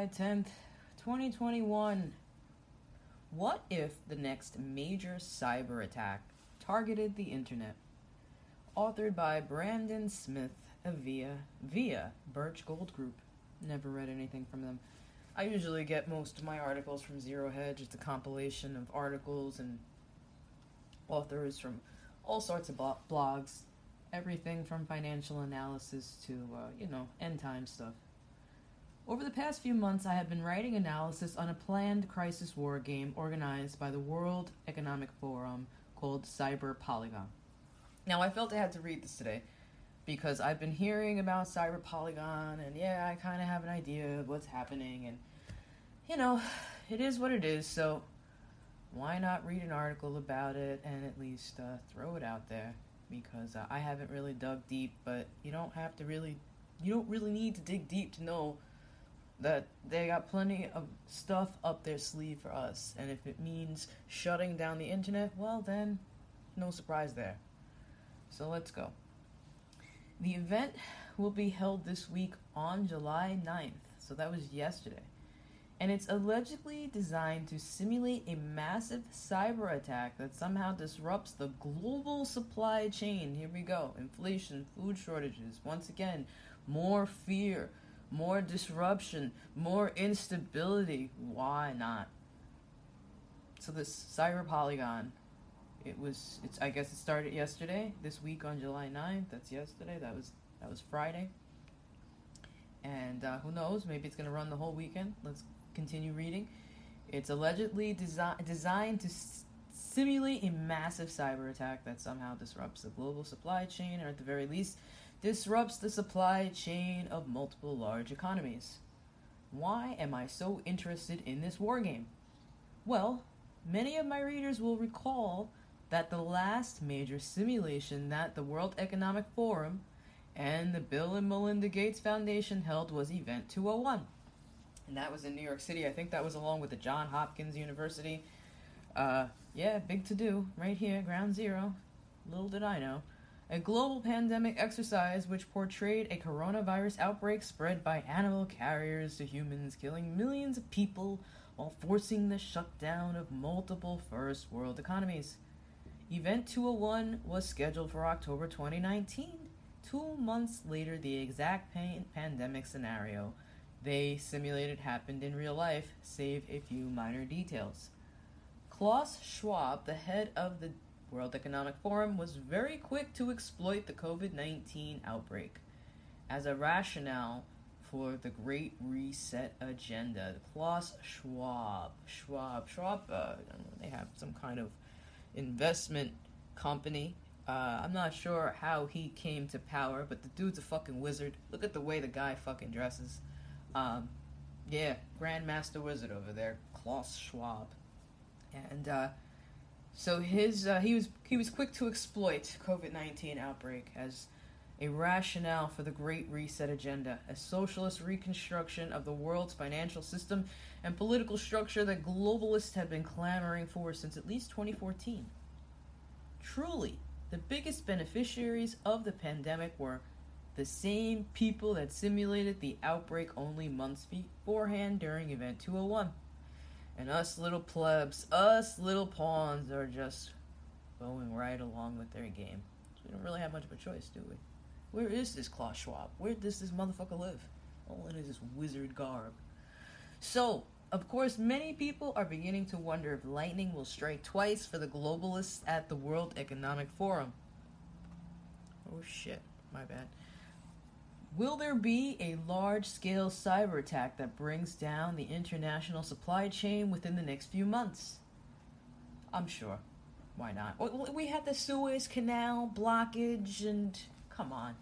July 10th, 2021. What if the next major cyber attack targeted the internet? Authored by Brandon Smith via via Birch Gold Group. Never read anything from them. I usually get most of my articles from Zero Hedge. It's a compilation of articles and authors from all sorts of blogs, everything from financial analysis to, uh, you know, end time stuff. Over the past few months, I have been writing analysis on a planned crisis war game organized by the World Economic Forum called Cyber Polygon. Now, I felt I had to read this today because I've been hearing about Cyber Polygon, and yeah, I kind of have an idea of what's happening, and you know, it is what it is, so why not read an article about it and at least uh, throw it out there? Because uh, I haven't really dug deep, but you don't have to really, you don't really need to dig deep to know that they got plenty of stuff up their sleeve for us. And if it means shutting down the internet, well, then no surprise there. So let's go. The event will be held this week on July 9th. So that was yesterday. And it's allegedly designed to simulate a massive cyber attack that somehow disrupts the global supply chain. Here we go inflation, food shortages, once again, more fear, more disruption, more instability. Why not? So this cyber polygon, it was it's I guess it started yesterday, this week on July 9th. That's yesterday. That was that was Friday. And uh, who knows? Maybe it's gonna run the whole weekend. Let's continue reading. It's allegedly desi- designed to simulate a massive cyber attack that somehow disrupts the global supply chain, or at the very least, disrupts the supply chain of multiple large economies. Why am I so interested in this war game? Well, many of my readers will recall that the last major simulation that the World Economic Forum and the Bill and Melinda Gates Foundation held was Event 201. And that was in New York City. I think that was along with the John Hopkins University. Uh, yeah, big to do right here, ground zero. Little did I know a global pandemic exercise which portrayed a coronavirus outbreak spread by animal carriers to humans, killing millions of people while forcing the shutdown of multiple first world economies. Event 201 was scheduled for October 2019, two months later, the exact pan- pandemic scenario they simulated happened in real life, save a few minor details. Klaus Schwab, the head of the World Economic Forum was very quick to exploit the COVID 19 outbreak as a rationale for the Great Reset agenda. Klaus Schwab, Schwab, Schwab, uh, they have some kind of investment company. Uh, I'm not sure how he came to power, but the dude's a fucking wizard. Look at the way the guy fucking dresses. Um, yeah, Grandmaster Wizard over there, Klaus Schwab. And uh, so his uh, he was he was quick to exploit COVID nineteen outbreak as a rationale for the Great Reset agenda, a socialist reconstruction of the world's financial system and political structure that globalists have been clamoring for since at least 2014. Truly, the biggest beneficiaries of the pandemic were the same people that simulated the outbreak only months beforehand during Event 201. And us little plebs, us little pawns are just going right along with their game. So we don't really have much of a choice, do we? Where is this Klaus Schwab? Where does this motherfucker live? All in is this wizard garb. So, of course, many people are beginning to wonder if lightning will strike twice for the globalists at the World Economic Forum. Oh shit, my bad. Will there be a large scale cyber attack that brings down the international supply chain within the next few months? I'm sure. Why not? We had the Suez Canal blockage, and come on.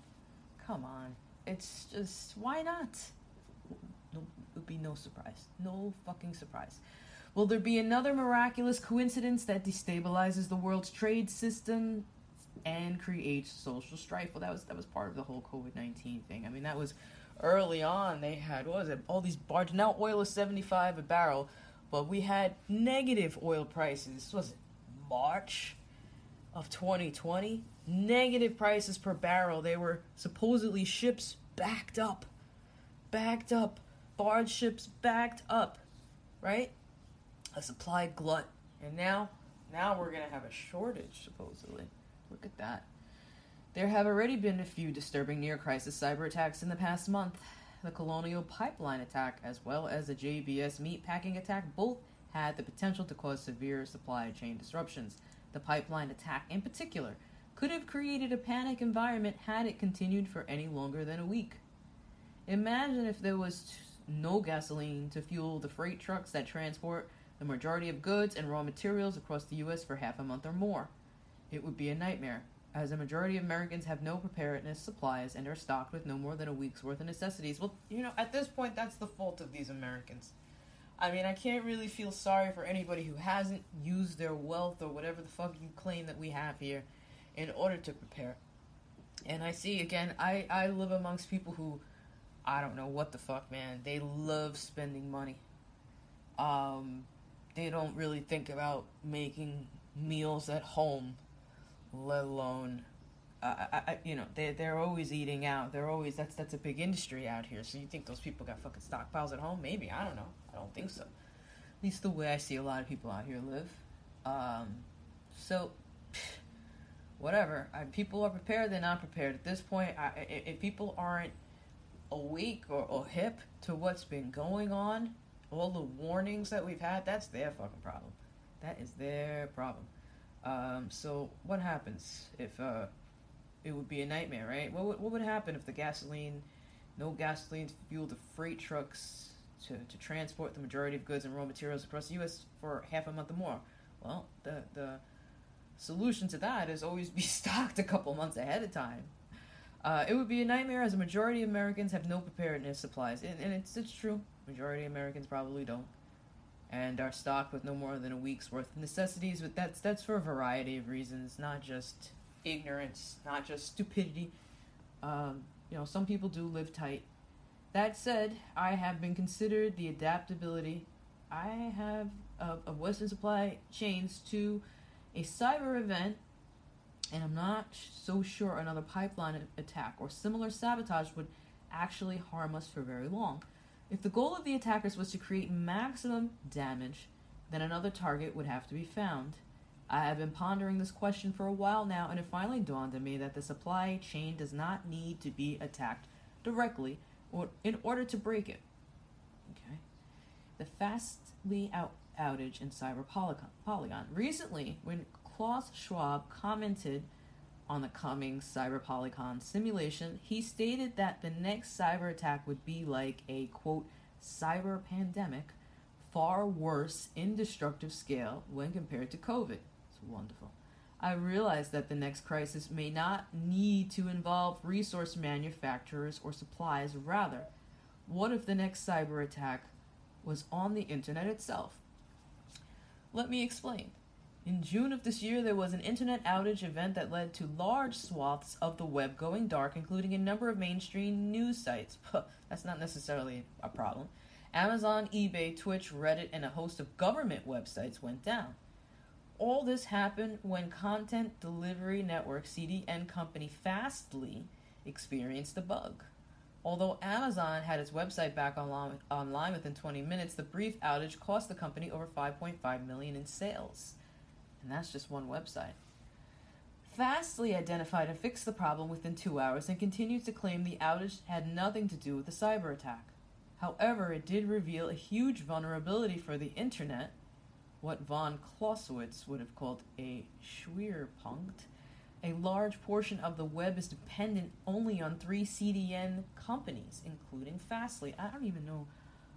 Come on. It's just, why not? No, it would be no surprise. No fucking surprise. Will there be another miraculous coincidence that destabilizes the world's trade system, and creates social strife. Well, that was that was part of the whole COVID nineteen thing. I mean, that was early on. They had what was it? All these barges. Now oil is seventy five a barrel, but we had negative oil prices. This was March of 2020. Negative prices per barrel. They were supposedly ships backed up, backed up barge ships backed up, right? A supply glut. And now, now we're gonna have a shortage, supposedly. Look at that. There have already been a few disturbing near crisis cyber attacks in the past month. The Colonial Pipeline attack, as well as the JBS meatpacking attack, both had the potential to cause severe supply chain disruptions. The pipeline attack, in particular, could have created a panic environment had it continued for any longer than a week. Imagine if there was no gasoline to fuel the freight trucks that transport the majority of goods and raw materials across the U.S. for half a month or more. It would be a nightmare, as a majority of Americans have no preparedness supplies and are stocked with no more than a week's worth of necessities. Well, you know, at this point, that's the fault of these Americans. I mean, I can't really feel sorry for anybody who hasn't used their wealth or whatever the fuck you claim that we have here in order to prepare. And I see, again, I, I live amongst people who, I don't know what the fuck, man. They love spending money. Um, they don't really think about making meals at home, let alone, uh, I, I, you know, they they're always eating out. They're always that's that's a big industry out here. So you think those people got fucking stockpiles at home? Maybe I don't know. I don't think so. At least the way I see a lot of people out here live. Um, so. Whatever. I, people are prepared. They're not prepared. At this point, I, if people aren't awake or, or hip to what's been going on, all the warnings that we've had, that's their fucking problem. That is their problem. Um, so what happens if uh, it would be a nightmare, right? What would, what would happen if the gasoline, no gasoline to fuel the freight trucks to, to transport the majority of goods and raw materials across the U.S. for half a month or more? Well, the the solution to that is always be stocked a couple months ahead of time. Uh, it would be a nightmare as a majority of Americans have no preparedness supplies, and, and it's it's true. Majority of Americans probably don't, and are stocked with no more than a week's worth of necessities. But that's that's for a variety of reasons, not just ignorance, not just stupidity. Um, you know, some people do live tight. That said, I have been considered the adaptability I have of, of Western supply chains to a cyber event and I'm not so sure another pipeline attack or similar sabotage would actually harm us for very long. If the goal of the attackers was to create maximum damage, then another target would have to be found. I have been pondering this question for a while now, and it finally dawned on me that the supply chain does not need to be attacked directly or in order to break it. Okay. The Fastly out outage in Cyber Polygon. Recently, when Klaus Schwab commented on the coming Cyber Polygon simulation, he stated that the next cyber attack would be like a quote cyber pandemic, far worse in destructive scale when compared to COVID. It's wonderful. I realize that the next crisis may not need to involve resource manufacturers or supplies. Rather, what if the next cyber attack was on the internet itself? Let me explain. In June of this year, there was an internet outage event that led to large swaths of the web going dark, including a number of mainstream news sites. That's not necessarily a problem. Amazon, eBay, Twitch, Reddit, and a host of government websites went down. All this happened when content delivery network CDN company Fastly experienced a bug. Although Amazon had its website back online, online within 20 minutes, the brief outage cost the company over 5.5 million in sales and that's just one website. Fastly identified and fixed the problem within two hours and continues to claim the outage had nothing to do with the cyber attack. However, it did reveal a huge vulnerability for the internet, what von Clausewitz would have called a Schwerpunkt. A large portion of the web is dependent only on three CDN companies, including Fastly. I don't even know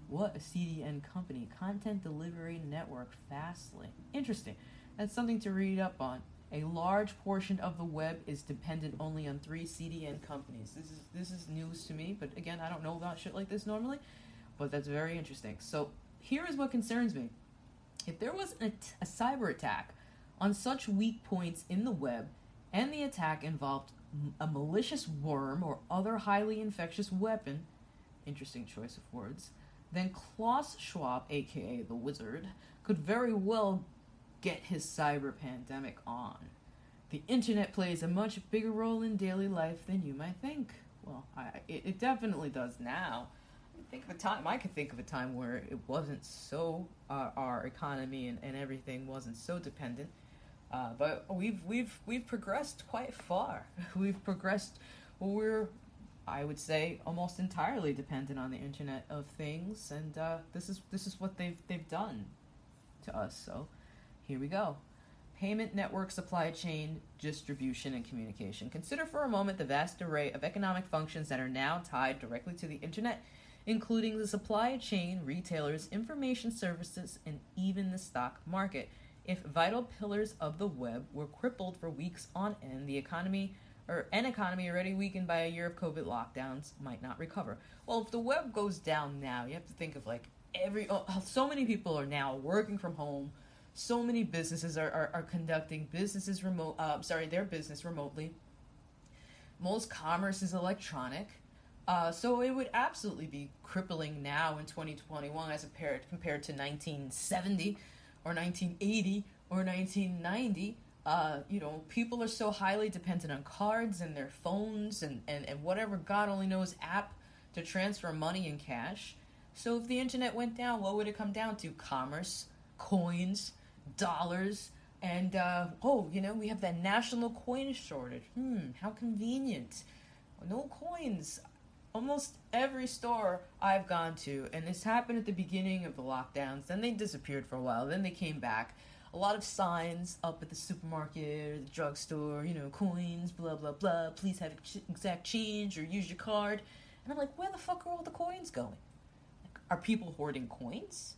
what a CDN company, Content Delivery Network, Fastly. Interesting. That's something to read up on. A large portion of the web is dependent only on three CDN companies. This is this is news to me, but again, I don't know about shit like this normally, but that's very interesting. So here is what concerns me: if there was a, a cyber attack on such weak points in the web, and the attack involved a malicious worm or other highly infectious weapon, interesting choice of words, then Klaus Schwab, aka the Wizard, could very well get his cyber pandemic on. The internet plays a much bigger role in daily life than you might think. Well, I, it, it definitely does now. I think of a time. I could think of a time where it wasn't so uh, our economy and, and everything wasn't so dependent. Uh, but we've we've we've progressed quite far. We've progressed. We're, I would say, almost entirely dependent on the Internet of Things, and uh, this is this is what they've they've done to us. So, here we go. Payment network supply chain distribution and communication. Consider for a moment the vast array of economic functions that are now tied directly to the Internet including the supply chain, retailers, information services, and even the stock market. If vital pillars of the web were crippled for weeks on end, the economy or an economy already weakened by a year of COVID lockdowns might not recover. Well, if the web goes down now, you have to think of like every oh, so many people are now working from home. So many businesses are, are, are conducting businesses remote. Uh, sorry, their business remotely. Most commerce is electronic uh, so it would absolutely be crippling now in 2021 as compared compared to 1970 or 1980 or 1990. Uh, you know, people are so highly dependent on cards and their phones and, and, and whatever God only knows app to transfer money and cash. So if the internet went down, what would it come down to? Commerce, coins, dollars, and uh, oh, you know, we have that national coin shortage. Hmm, how convenient. No coins almost every store I've gone to, and this happened at the beginning of the lockdowns, then they disappeared for a while, then they came back. A lot of signs up at the supermarket the drugstore, you know, coins, blah, blah, blah, please have exact change or use your card. And I'm like, where the fuck are all the coins going? Like, are people hoarding coins?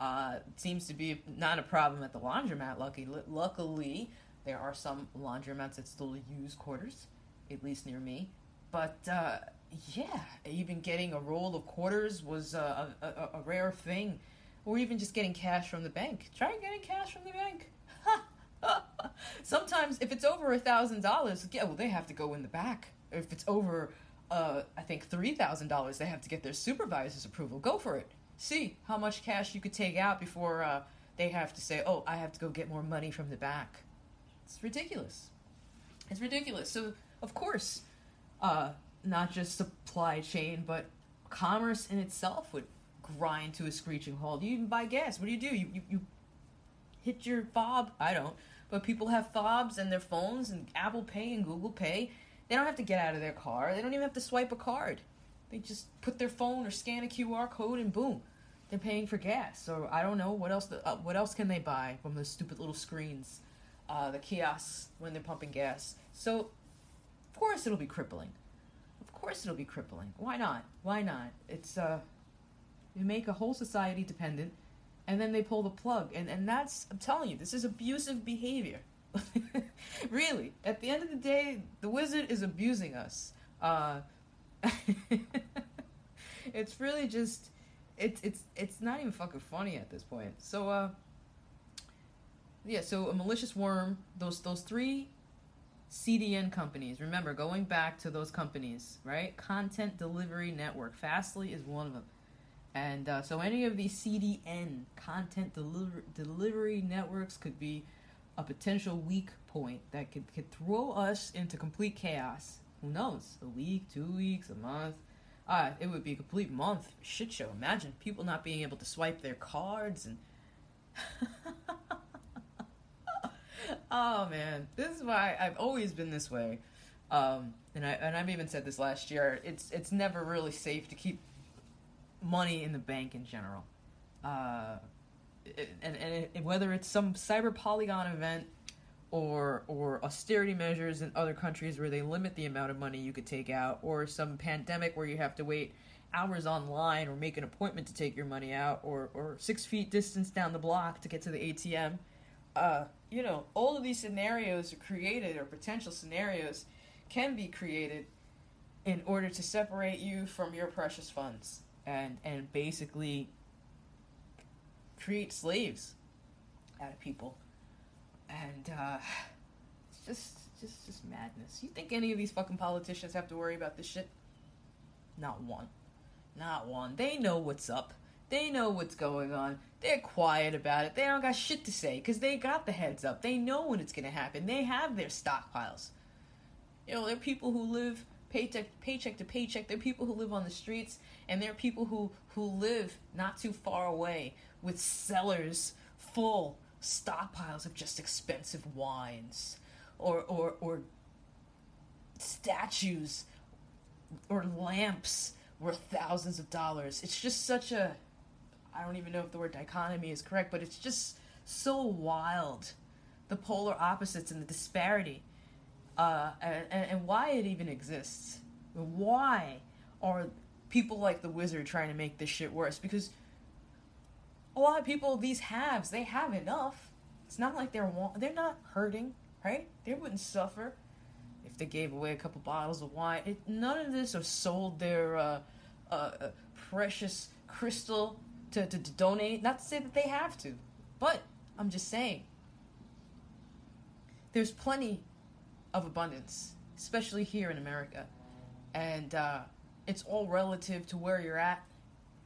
Uh, seems to be not a problem at the laundromat. Lucky, luckily, there are some laundromats that still use quarters, at least near me. But uh, yeah, even getting a roll of quarters was a, a, a, rare thing, or even just getting cash from the bank. Try getting cash from the bank. Sometimes, if it's over a thousand dollars, yeah, well, they have to go in the back. If it's over, uh, I think three thousand dollars, they have to get their supervisor's approval. Go for it. See how much cash you could take out before uh, they have to say, "Oh, I have to go get more money from the back." It's ridiculous. It's ridiculous. So, of course, uh, not just supply chain, but commerce in itself would grind to a screeching halt. You even buy gas. What do you do? You, you, you hit your fob. I don't. But people have fobs and their phones and Apple Pay and Google Pay. They don't have to get out of their car. They don't even have to swipe a card. They just put their phone or scan a QR code and boom, they're paying for gas. So I don't know what else. The, uh, what else can they buy from those stupid little screens, uh, the kiosks when they're pumping gas? So, of course, it'll be crippling Of course it'll be crippling. Why not? Why not? It's uh you make a whole society dependent and then they pull the plug and and that's I'm telling you, this is abusive behavior. really, at the end of the day, the wizard is abusing us. Uh it's really just it's it's it's not even fucking funny at this point. So uh yeah, so a malicious worm, those those three CDN companies. Remember, going back to those companies, right? Content Delivery Network. Fastly is one of them. And uh, so any of these CDN, content deliver- delivery networks, could be a potential weak point that could, could throw us into complete chaos. Who knows? A week, two weeks, a month. Uh, it would be a complete month shit show. Imagine people not being able to swipe their cards and oh man, this is why I've always been this way. Um, and I and I've even said this last year. It's it's never really safe to keep money in the bank in general. Uh, and and it, whether it's some cyber polygon event or or austerity measures in other countries where they limit the amount of money you could take out, or some pandemic where you have to wait hours online or make an appointment to take your money out, or or six feet distance down the block to get to the ATM uh, you know, all of these scenarios are created, or potential scenarios can be created in order to separate you from your precious funds and and basically create slaves out of people. And uh, it's just just just madness. You think any of these fucking politicians have to worry about this shit? Not one. Not one. They know what's up. They know what's going on. They're quiet about it. They don't got shit to say because they got the heads up. They know when it's going to happen. They have their stockpiles. You know, there are people who live paycheck paycheck to paycheck. There are people who live on the streets, and there are people who who live not too far away with cellars full stockpiles of just expensive wines, or or or statues, or lamps worth thousands of dollars. It's just such a I don't even know if the word dichotomy is correct, but it's just so wild. The polar opposites and the disparity uh, and, and why it even exists. Why are people like the wizard trying to make this shit worse? Because a lot of people, these haves, they have enough. It's not like they're they're not hurting, right? They wouldn't suffer if they gave away a couple bottles of wine. It, none of this or sold their uh, uh, uh, precious crystal to, to, to donate. Not to say that they have to, but I'm just saying. There's plenty of abundance, especially here in America. And uh, it's all relative to where you're at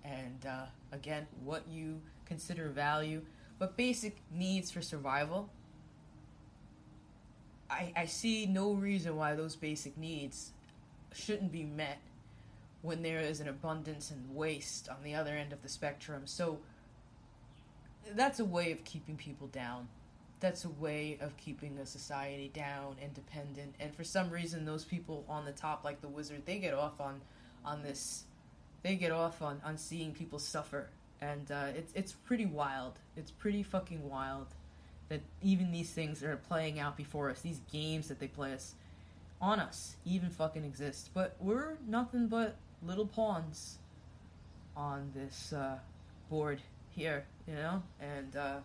and, uh, again, what you consider value. But basic needs for survival, I, I see no reason why those basic needs shouldn't be met when there is an abundance and waste on the other end of the spectrum. So that's a way of keeping people down that's a way of keeping a society down, and dependent. And for some reason, those people on the top, like the wizard, they get off on on this. They get off on on seeing people suffer, and uh, it's it's pretty wild. It's pretty fucking wild that even these things are playing out before us. These games that they play us on us even fucking exist. But we're nothing but little pawns on this uh, board here, you know, and uh,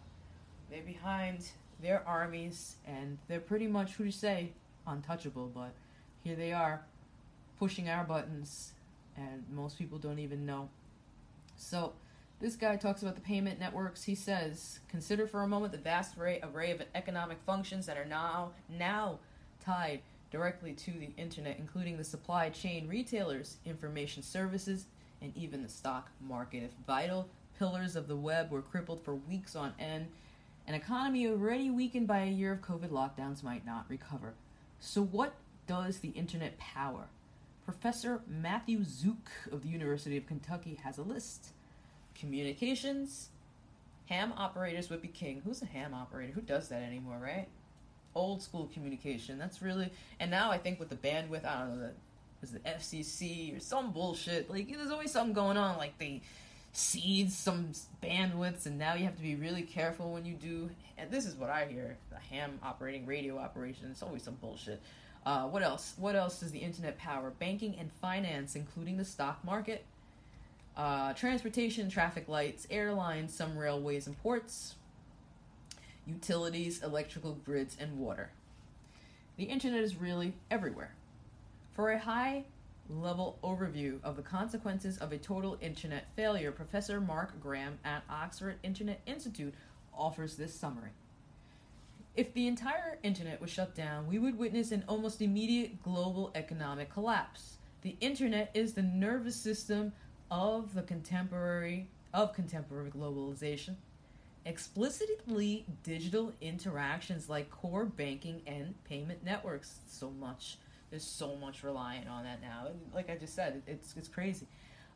they're behind their armies, and they're pretty much, who to say, untouchable, but here they are, pushing our buttons, and most people don't even know. So, this guy talks about the payment networks. He says, consider for a moment the vast array, of economic functions that are now now tied directly to the internet, including the supply chain, retailers, information services, and even the stock market. If vital pillars of the web were crippled for weeks on end, an economy already weakened by a year of COVID lockdowns might not recover. So, what does the internet power? Professor Matthew Zook of the University of Kentucky has a list. Communications, ham operators would be king. Who's a ham operator? Who does that anymore, right? Old school communication. That's really, and now I think with the bandwidth, I don't know, the, is the FCC or some bullshit. Like, there's always something going on. Like, they seeds some bandwidths, and now you have to be really careful when you do. And this is what I hear: the ham operating radio operation. It's always some bullshit. Uh, what else? What else does the internet power? Banking and finance, including the stock market, uh, transportation, traffic lights, airlines, some railways and ports, utilities, electrical grids, and water. The internet is really everywhere. For a high level overview of the consequences of a total internet failure, Professor Mark Graham at Oxford Internet Institute offers this summary. If the entire internet was shut down, we would witness an almost immediate global economic collapse. The internet is the nervous system of the contemporary of contemporary globalization. Explicitly digital interactions like core banking and payment networks so much there's so much reliant on that now. Like I just said, it's it's crazy.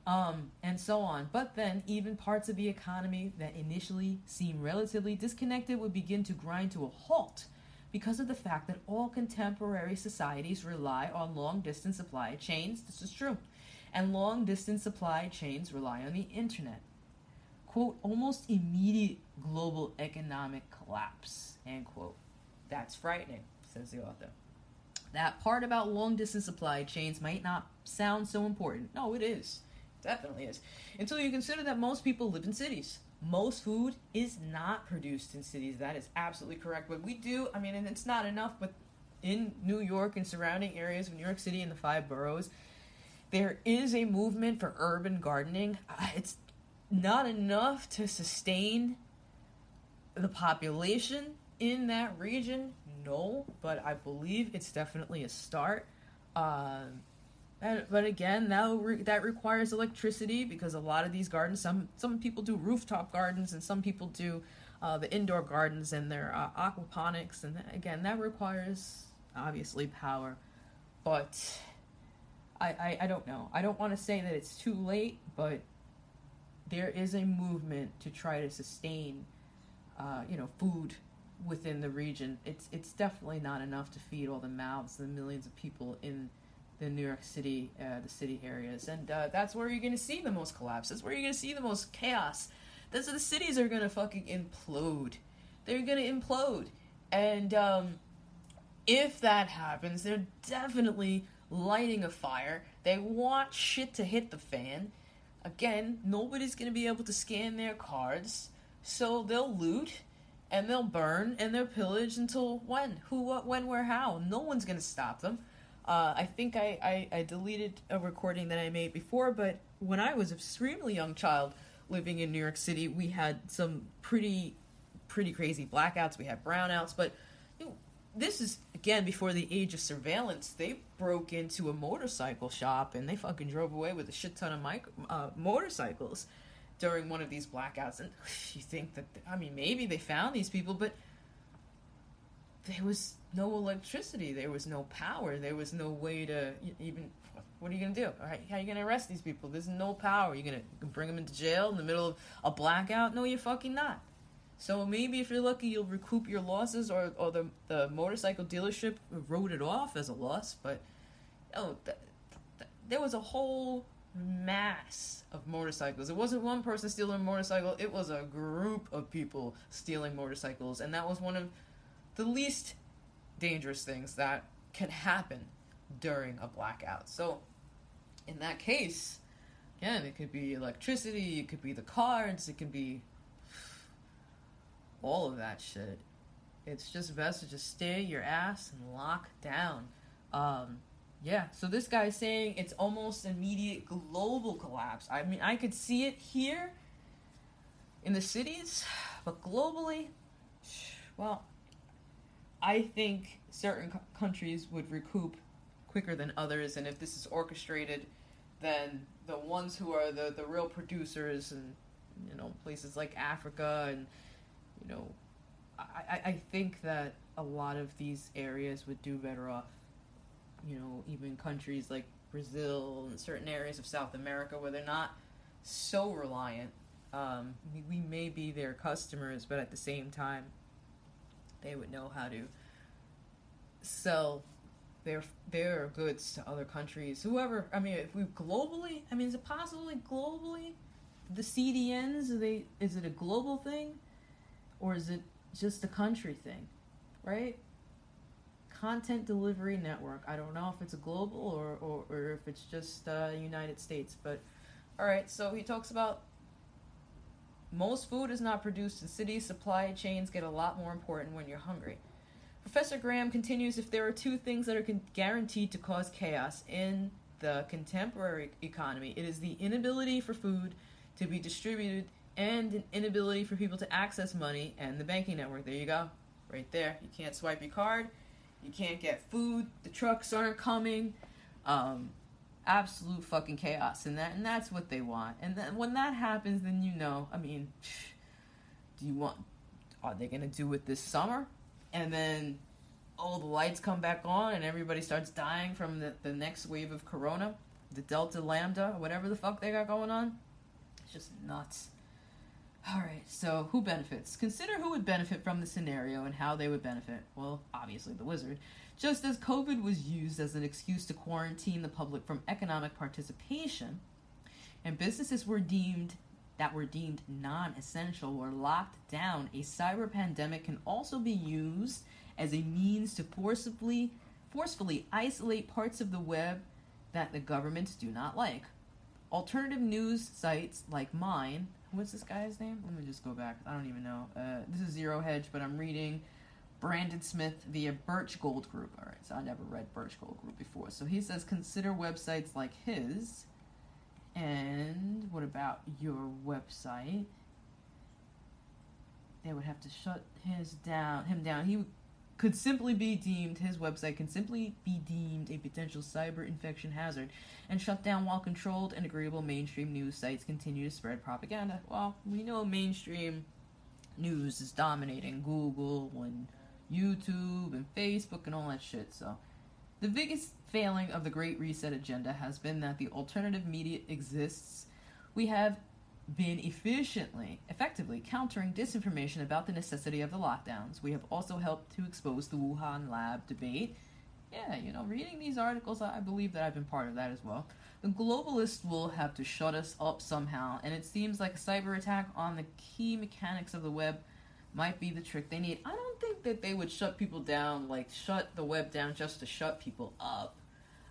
Um, and so on. But then, even parts of the economy that initially seem relatively disconnected would begin to grind to a halt because of the fact that all contemporary societies rely on long distance supply chains. This is true. And long distance supply chains rely on the internet. Quote, almost immediate global economic collapse, end quote. That's frightening, says the author. That part about long distance supply chains might not sound so important. No, it is. Definitely is. Until you consider that most people live in cities. Most food is not produced in cities. That is absolutely correct. But we do, I mean, and it's not enough, but in New York and surrounding areas of New York City and the five boroughs, there is a movement for urban gardening. Uh, it's not enough to sustain the population in that region no, but I believe it's definitely a start. Um, and, but again, that re- that requires electricity because a lot of these gardens, some some people do rooftop gardens and some people do uh, the indoor gardens and their uh, aquaponics, and again, that requires obviously power. But I, I, I don't know. I don't want to say that it's too late, but there is a movement to try to sustain, uh, you know, food within the region. It's it's definitely not enough to feed all the mouths, the millions of people in the New York City, uh, the city areas, and uh, that's where you're going to see the most collapse. That's where you're going to see the most chaos. That's where the cities are going to fucking implode. They're going to implode, and um, if that happens, they're definitely lighting a fire. They want shit to hit the fan. Again, nobody's going to be able to scan their cards, so they'll loot and they'll burn and they'll pillage until when? Who, what, when, where, how? No one's going to stop them. Uh, I think I, I, I deleted a recording that I made before, but when I was an extremely young child living in New York City, we had some pretty, pretty crazy blackouts. We had brownouts, but you know, this is again before the age of surveillance. They broke into a motorcycle shop and they fucking drove away with a shit ton of micro, uh, motorcycles during one of these blackouts. And you think that I mean maybe they found these people, but there was no electricity, there was no power, there was no way to even. What are you gonna do? All right, how are you gonna arrest these people? There's no power. You're gonna bring them into jail in the middle of a blackout? No, you're fucking not. So maybe if you're lucky, you'll recoup your losses, or, or the the motorcycle dealership wrote it off as a loss. But oh, th- th- there was a whole mass of motorcycles. It wasn't one person stealing a motorcycle; it was a group of people stealing motorcycles, and that was one of the least dangerous things that can happen during a blackout. So, in that case, again, it could be electricity, it could be the cards, it could be all of that shit. It's just best to just stay your ass and lock down. Um, yeah, so this guy's saying it's almost immediate global collapse. I mean, I could see it here in the cities, but globally, well, I think certain countries would recoup quicker than others, and if this is orchestrated, then the ones who are the, the real producers and you know places like Africa and you know I, I think that a lot of these areas would do better off you know even countries like Brazil and certain areas of South America where they're not so reliant um, we, we may be their customers but at the same time they would know how to sell their their goods to other countries. Whoever, I mean, if we globally, I mean, is it possibly globally the CDNs? They is it a global thing, or is it just a country thing, right? Content delivery network. I don't know if it's a global or or, or if it's just uh, United States, but all right. So he talks about most food is not produced in cities. Supply chains get a lot more important when you're hungry. Professor Graham continues if there are two things that are con- guaranteed to cause chaos in the contemporary economy, it is the inability for food to be distributed and an inability for people to access money and the banking network. There you go. Right there. You can't swipe your card. You can't get food. The trucks aren't coming. Um, absolute fucking chaos. And that and that's what they want. And then when that happens, then you know, I mean, do you want are they going to do it this summer? and then all the lights come back on and everybody starts dying from the, the next wave of corona the delta lambda whatever the fuck they got going on it's just nuts all right so who benefits? Consider who would benefit from the scenario and how they would benefit. Well obviously the wizard. Just as covid was used as an excuse to quarantine the public from economic participation and businesses were deemed that were deemed non essential were locked down, a cyber pandemic can also be used as a means to forcibly, forcefully isolate parts of the web that the governments do not like. Alternative news sites like mine, what's this guy's name? Let me just go back. I don't even know. Uh, this is Zero Hedge, but I'm reading Brandon Smith via Birch Gold Group. All right, so I never read Birch Gold Group before. So he says consider websites like his and what about your website? They would have to shut his down him down. He could simply be deemed his website can simply be deemed a potential cyber infection hazard and shut down while controlled and agreeable mainstream news sites continue to spread propaganda. Well, we know mainstream news is dominating Google and YouTube and Facebook and all that shit, so The biggest failing of the Great Reset agenda has been that the alternative media exists. We have been efficiently, effectively countering disinformation about the necessity of the lockdowns. We have also helped to expose the Wuhan lab debate. Yeah, you know, reading these articles, I believe that I've been part of that as well. The globalists will have to shut us up somehow, and it seems like a cyber attack on the key mechanics of the web might be the trick they need. I don't think that they would shut people down, like shut the web down just to shut people up.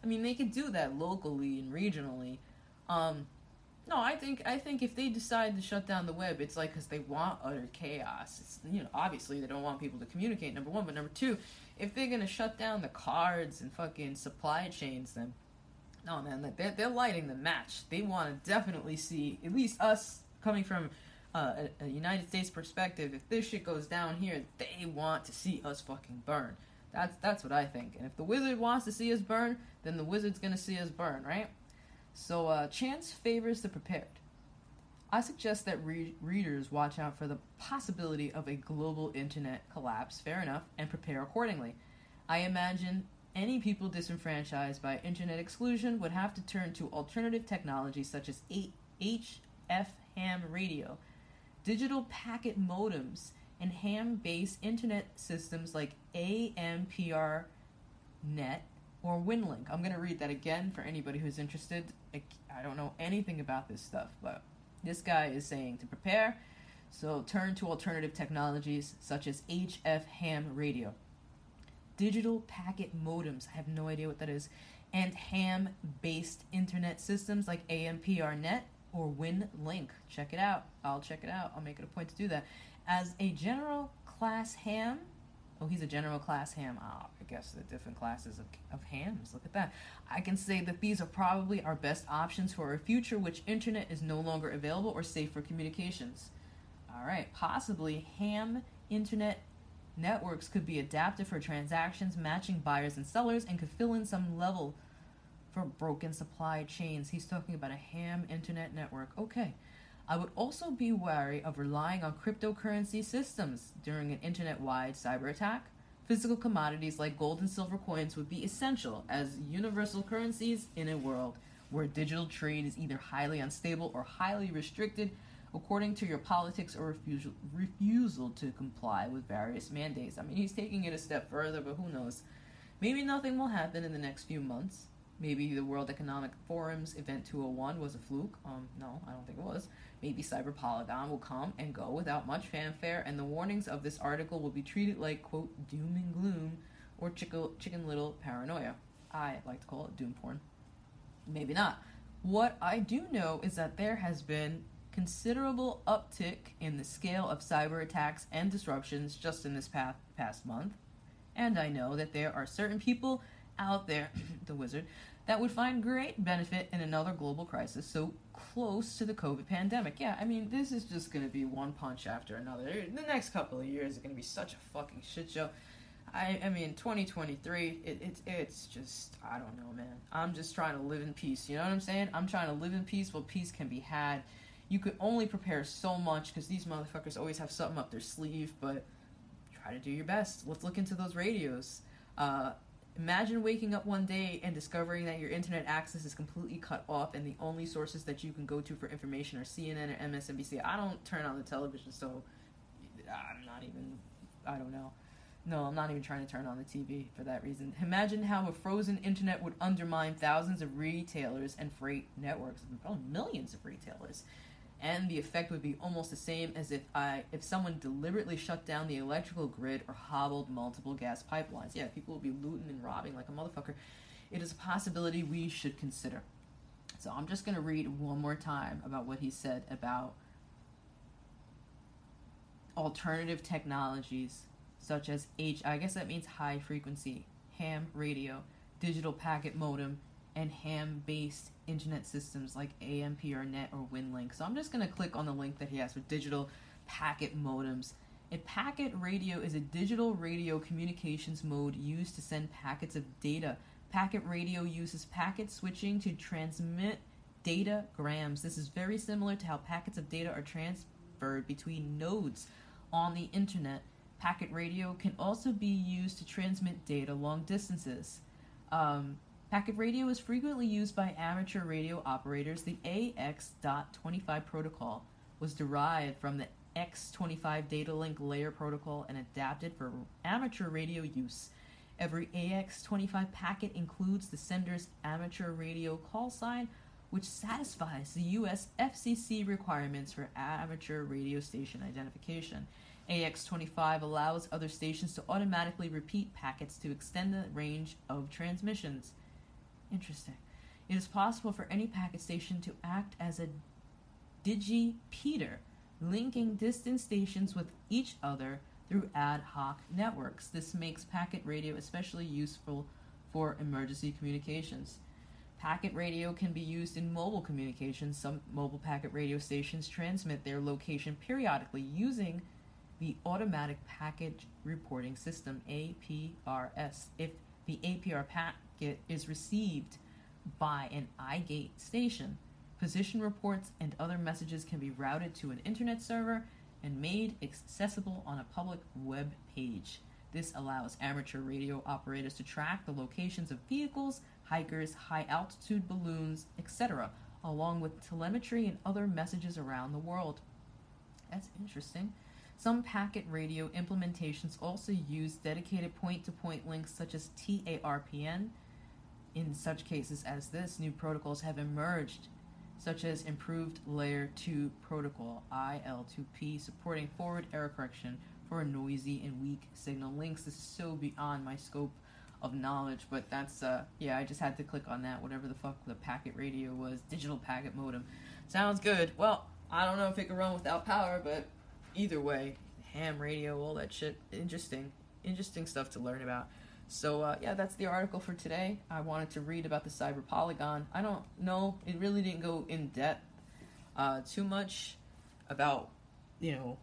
I mean, they could do that locally and regionally. Um, no, I think I think if they decide to shut down the web, it's like because they want utter chaos. It's you know obviously they don't want people to communicate. Number one, but number two, if they're gonna shut down the cards and fucking supply chains, then no man, they're they're lighting the match. They want to definitely see at least us coming from uh, a, a United States perspective. If this shit goes down here, they want to see us fucking burn. That's that's what I think. And if the wizard wants to see us burn, then the wizard's gonna see us burn, right? So, uh, chance favors the prepared. I suggest that re- readers watch out for the possibility of a global internet collapse, fair enough, and prepare accordingly. I imagine any people disenfranchised by internet exclusion would have to turn to alternative technologies such as HF ham radio, digital packet modems, and ham based internet systems like AMPR net or WinLink. I'm going to read that again for anybody who's interested. I don't know anything about this stuff, but this guy is saying to prepare, so turn to alternative technologies such as HF ham radio, digital packet modems, I have no idea what that is, and ham based internet systems like AMPRNet or WinLink. Check it out. I'll check it out. I'll make it a point to do that. As a general class ham, Oh, he's a general class ham. Oh, I guess the different classes of, of hams. Look at that. I can say that these are probably our best options for a future which internet is no longer available or safe for communications. All right, possibly ham internet networks could be adapted for transactions matching buyers and sellers and could fill in some level for broken supply chains. He's talking about a ham internet network. Okay. I would also be wary of relying on cryptocurrency systems during an internet wide cyber attack. Physical commodities like gold and silver coins would be essential as universal currencies in a world where digital trade is either highly unstable or highly restricted according to your politics or refusal, refusal to comply with various mandates. I mean, he's taking it a step further, but who knows? Maybe nothing will happen in the next few months. Maybe the World Economic Forum's Event 201 was a fluke. Um, no, I don't think it was. Maybe Cyber Polygon will come and go without much fanfare, and the warnings of this article will be treated like, quote, doom and gloom or chicken, little paranoia. I like to call it doom porn. Maybe not. What I do know is that there has been considerable uptick in the scale of cyber attacks and disruptions just in this past, past month. And I know that there are certain people out there, the wizard, that would find great benefit in another global crisis so close to the COVID pandemic. Yeah, I mean, this is just going to be one punch after another. The next couple of years are going to be such a fucking shit show. I, I mean, 2023, it, it's it's just, I don't know, man. I'm just trying to live in peace. You know what I'm saying? I'm trying to live in peace while peace can be had. You could only prepare so much because these motherfuckers always have something up their sleeve, but try to do your best. Let's look into those radios. Uh, Imagine waking up one day and discovering that your internet access is completely cut off and the only sources that you can go to for information are CNN or MSNBC. I don't turn on the television, so I'm not even, I don't know. No, I'm not even trying to turn on the TV for that reason. Imagine how a frozen internet would undermine thousands of retailers and freight networks, probably millions of retailers and the effect would be almost the same as if I if someone deliberately shut down the electrical grid or hobbled multiple gas pipelines. Yeah, people would be looting and robbing like a motherfucker. It is a possibility we should consider. So I'm just going to read one more time about what he said about alternative technologies such as H I guess that means high frequency ham radio, digital packet modem, and ham based internet systems like AMPRNet or WinLink. So I'm just going to click on the link that he has for digital packet modems. A packet radio is a digital radio communications mode used to send packets of data. Packet radio uses packet switching to transmit data grams. This is very similar to how packets of data are transferred between nodes on the internet. Packet radio can also be used to transmit data long distances. Um, packet radio is frequently used by amateur radio operators. The AX.25 protocol was derived from the X25 data link layer protocol and adapted for amateur radio use. Every AX25 packet includes the sender's amateur radio call sign, which satisfies the US FCC requirements for amateur radio station identification. AX25 allows other stations to automatically repeat packets to extend the range of transmissions. Interesting. It is possible for any packet station to act as a digipeater, linking distant stations with each other through ad hoc networks. This makes packet radio especially useful for emergency communications. Packet radio can be used in mobile communications. Some mobile packet radio stations transmit their location periodically using the Automatic Packet Reporting System APRS. If the APR is received by an iGate station, position reports and other messages can be routed to an internet server and made accessible on a public web page. This allows amateur radio operators to track the locations of vehicles, hikers, high altitude balloons, etc., along with telemetry and other messages around the world. That's interesting. Some packet radio implementations also use dedicated point to point links such as TARPN. In such cases as this, new protocols have emerged, such as improved Layer 2 protocol IL2P supporting forward error correction for a noisy and weak signal links. This is so beyond my scope of knowledge, but that's uh yeah, I just had to click on that, whatever the fuck the packet radio was, digital packet modem. Sounds good. Well, I don't know if it can run without power, but either way, ham radio, all that shit, interesting, interesting stuff to learn about. So uh, yeah, that's the article for today. I wanted to read about the cyber polygon. I don't know, it really didn't go in depth uh, too much about you know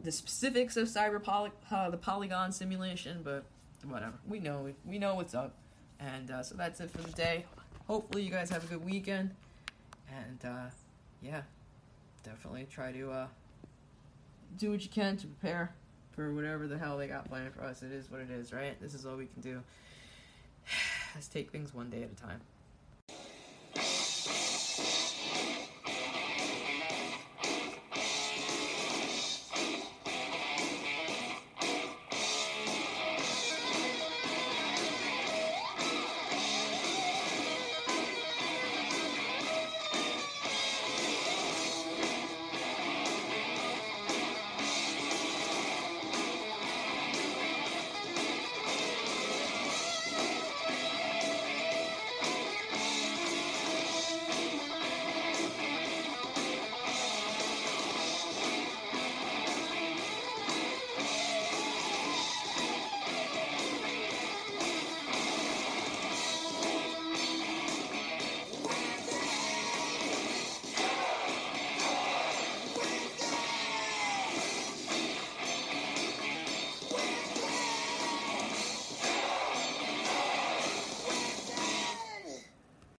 the specifics of cyber poly- uh, the polygon simulation, but whatever. We know we know what's up, and uh, so that's it for the day. Hopefully, you guys have a good weekend, and uh, yeah, definitely try to uh, do what you can to prepare for whatever the hell they got planned for us. It is what it is, right? This is all we can do. Let's take things one day at a time.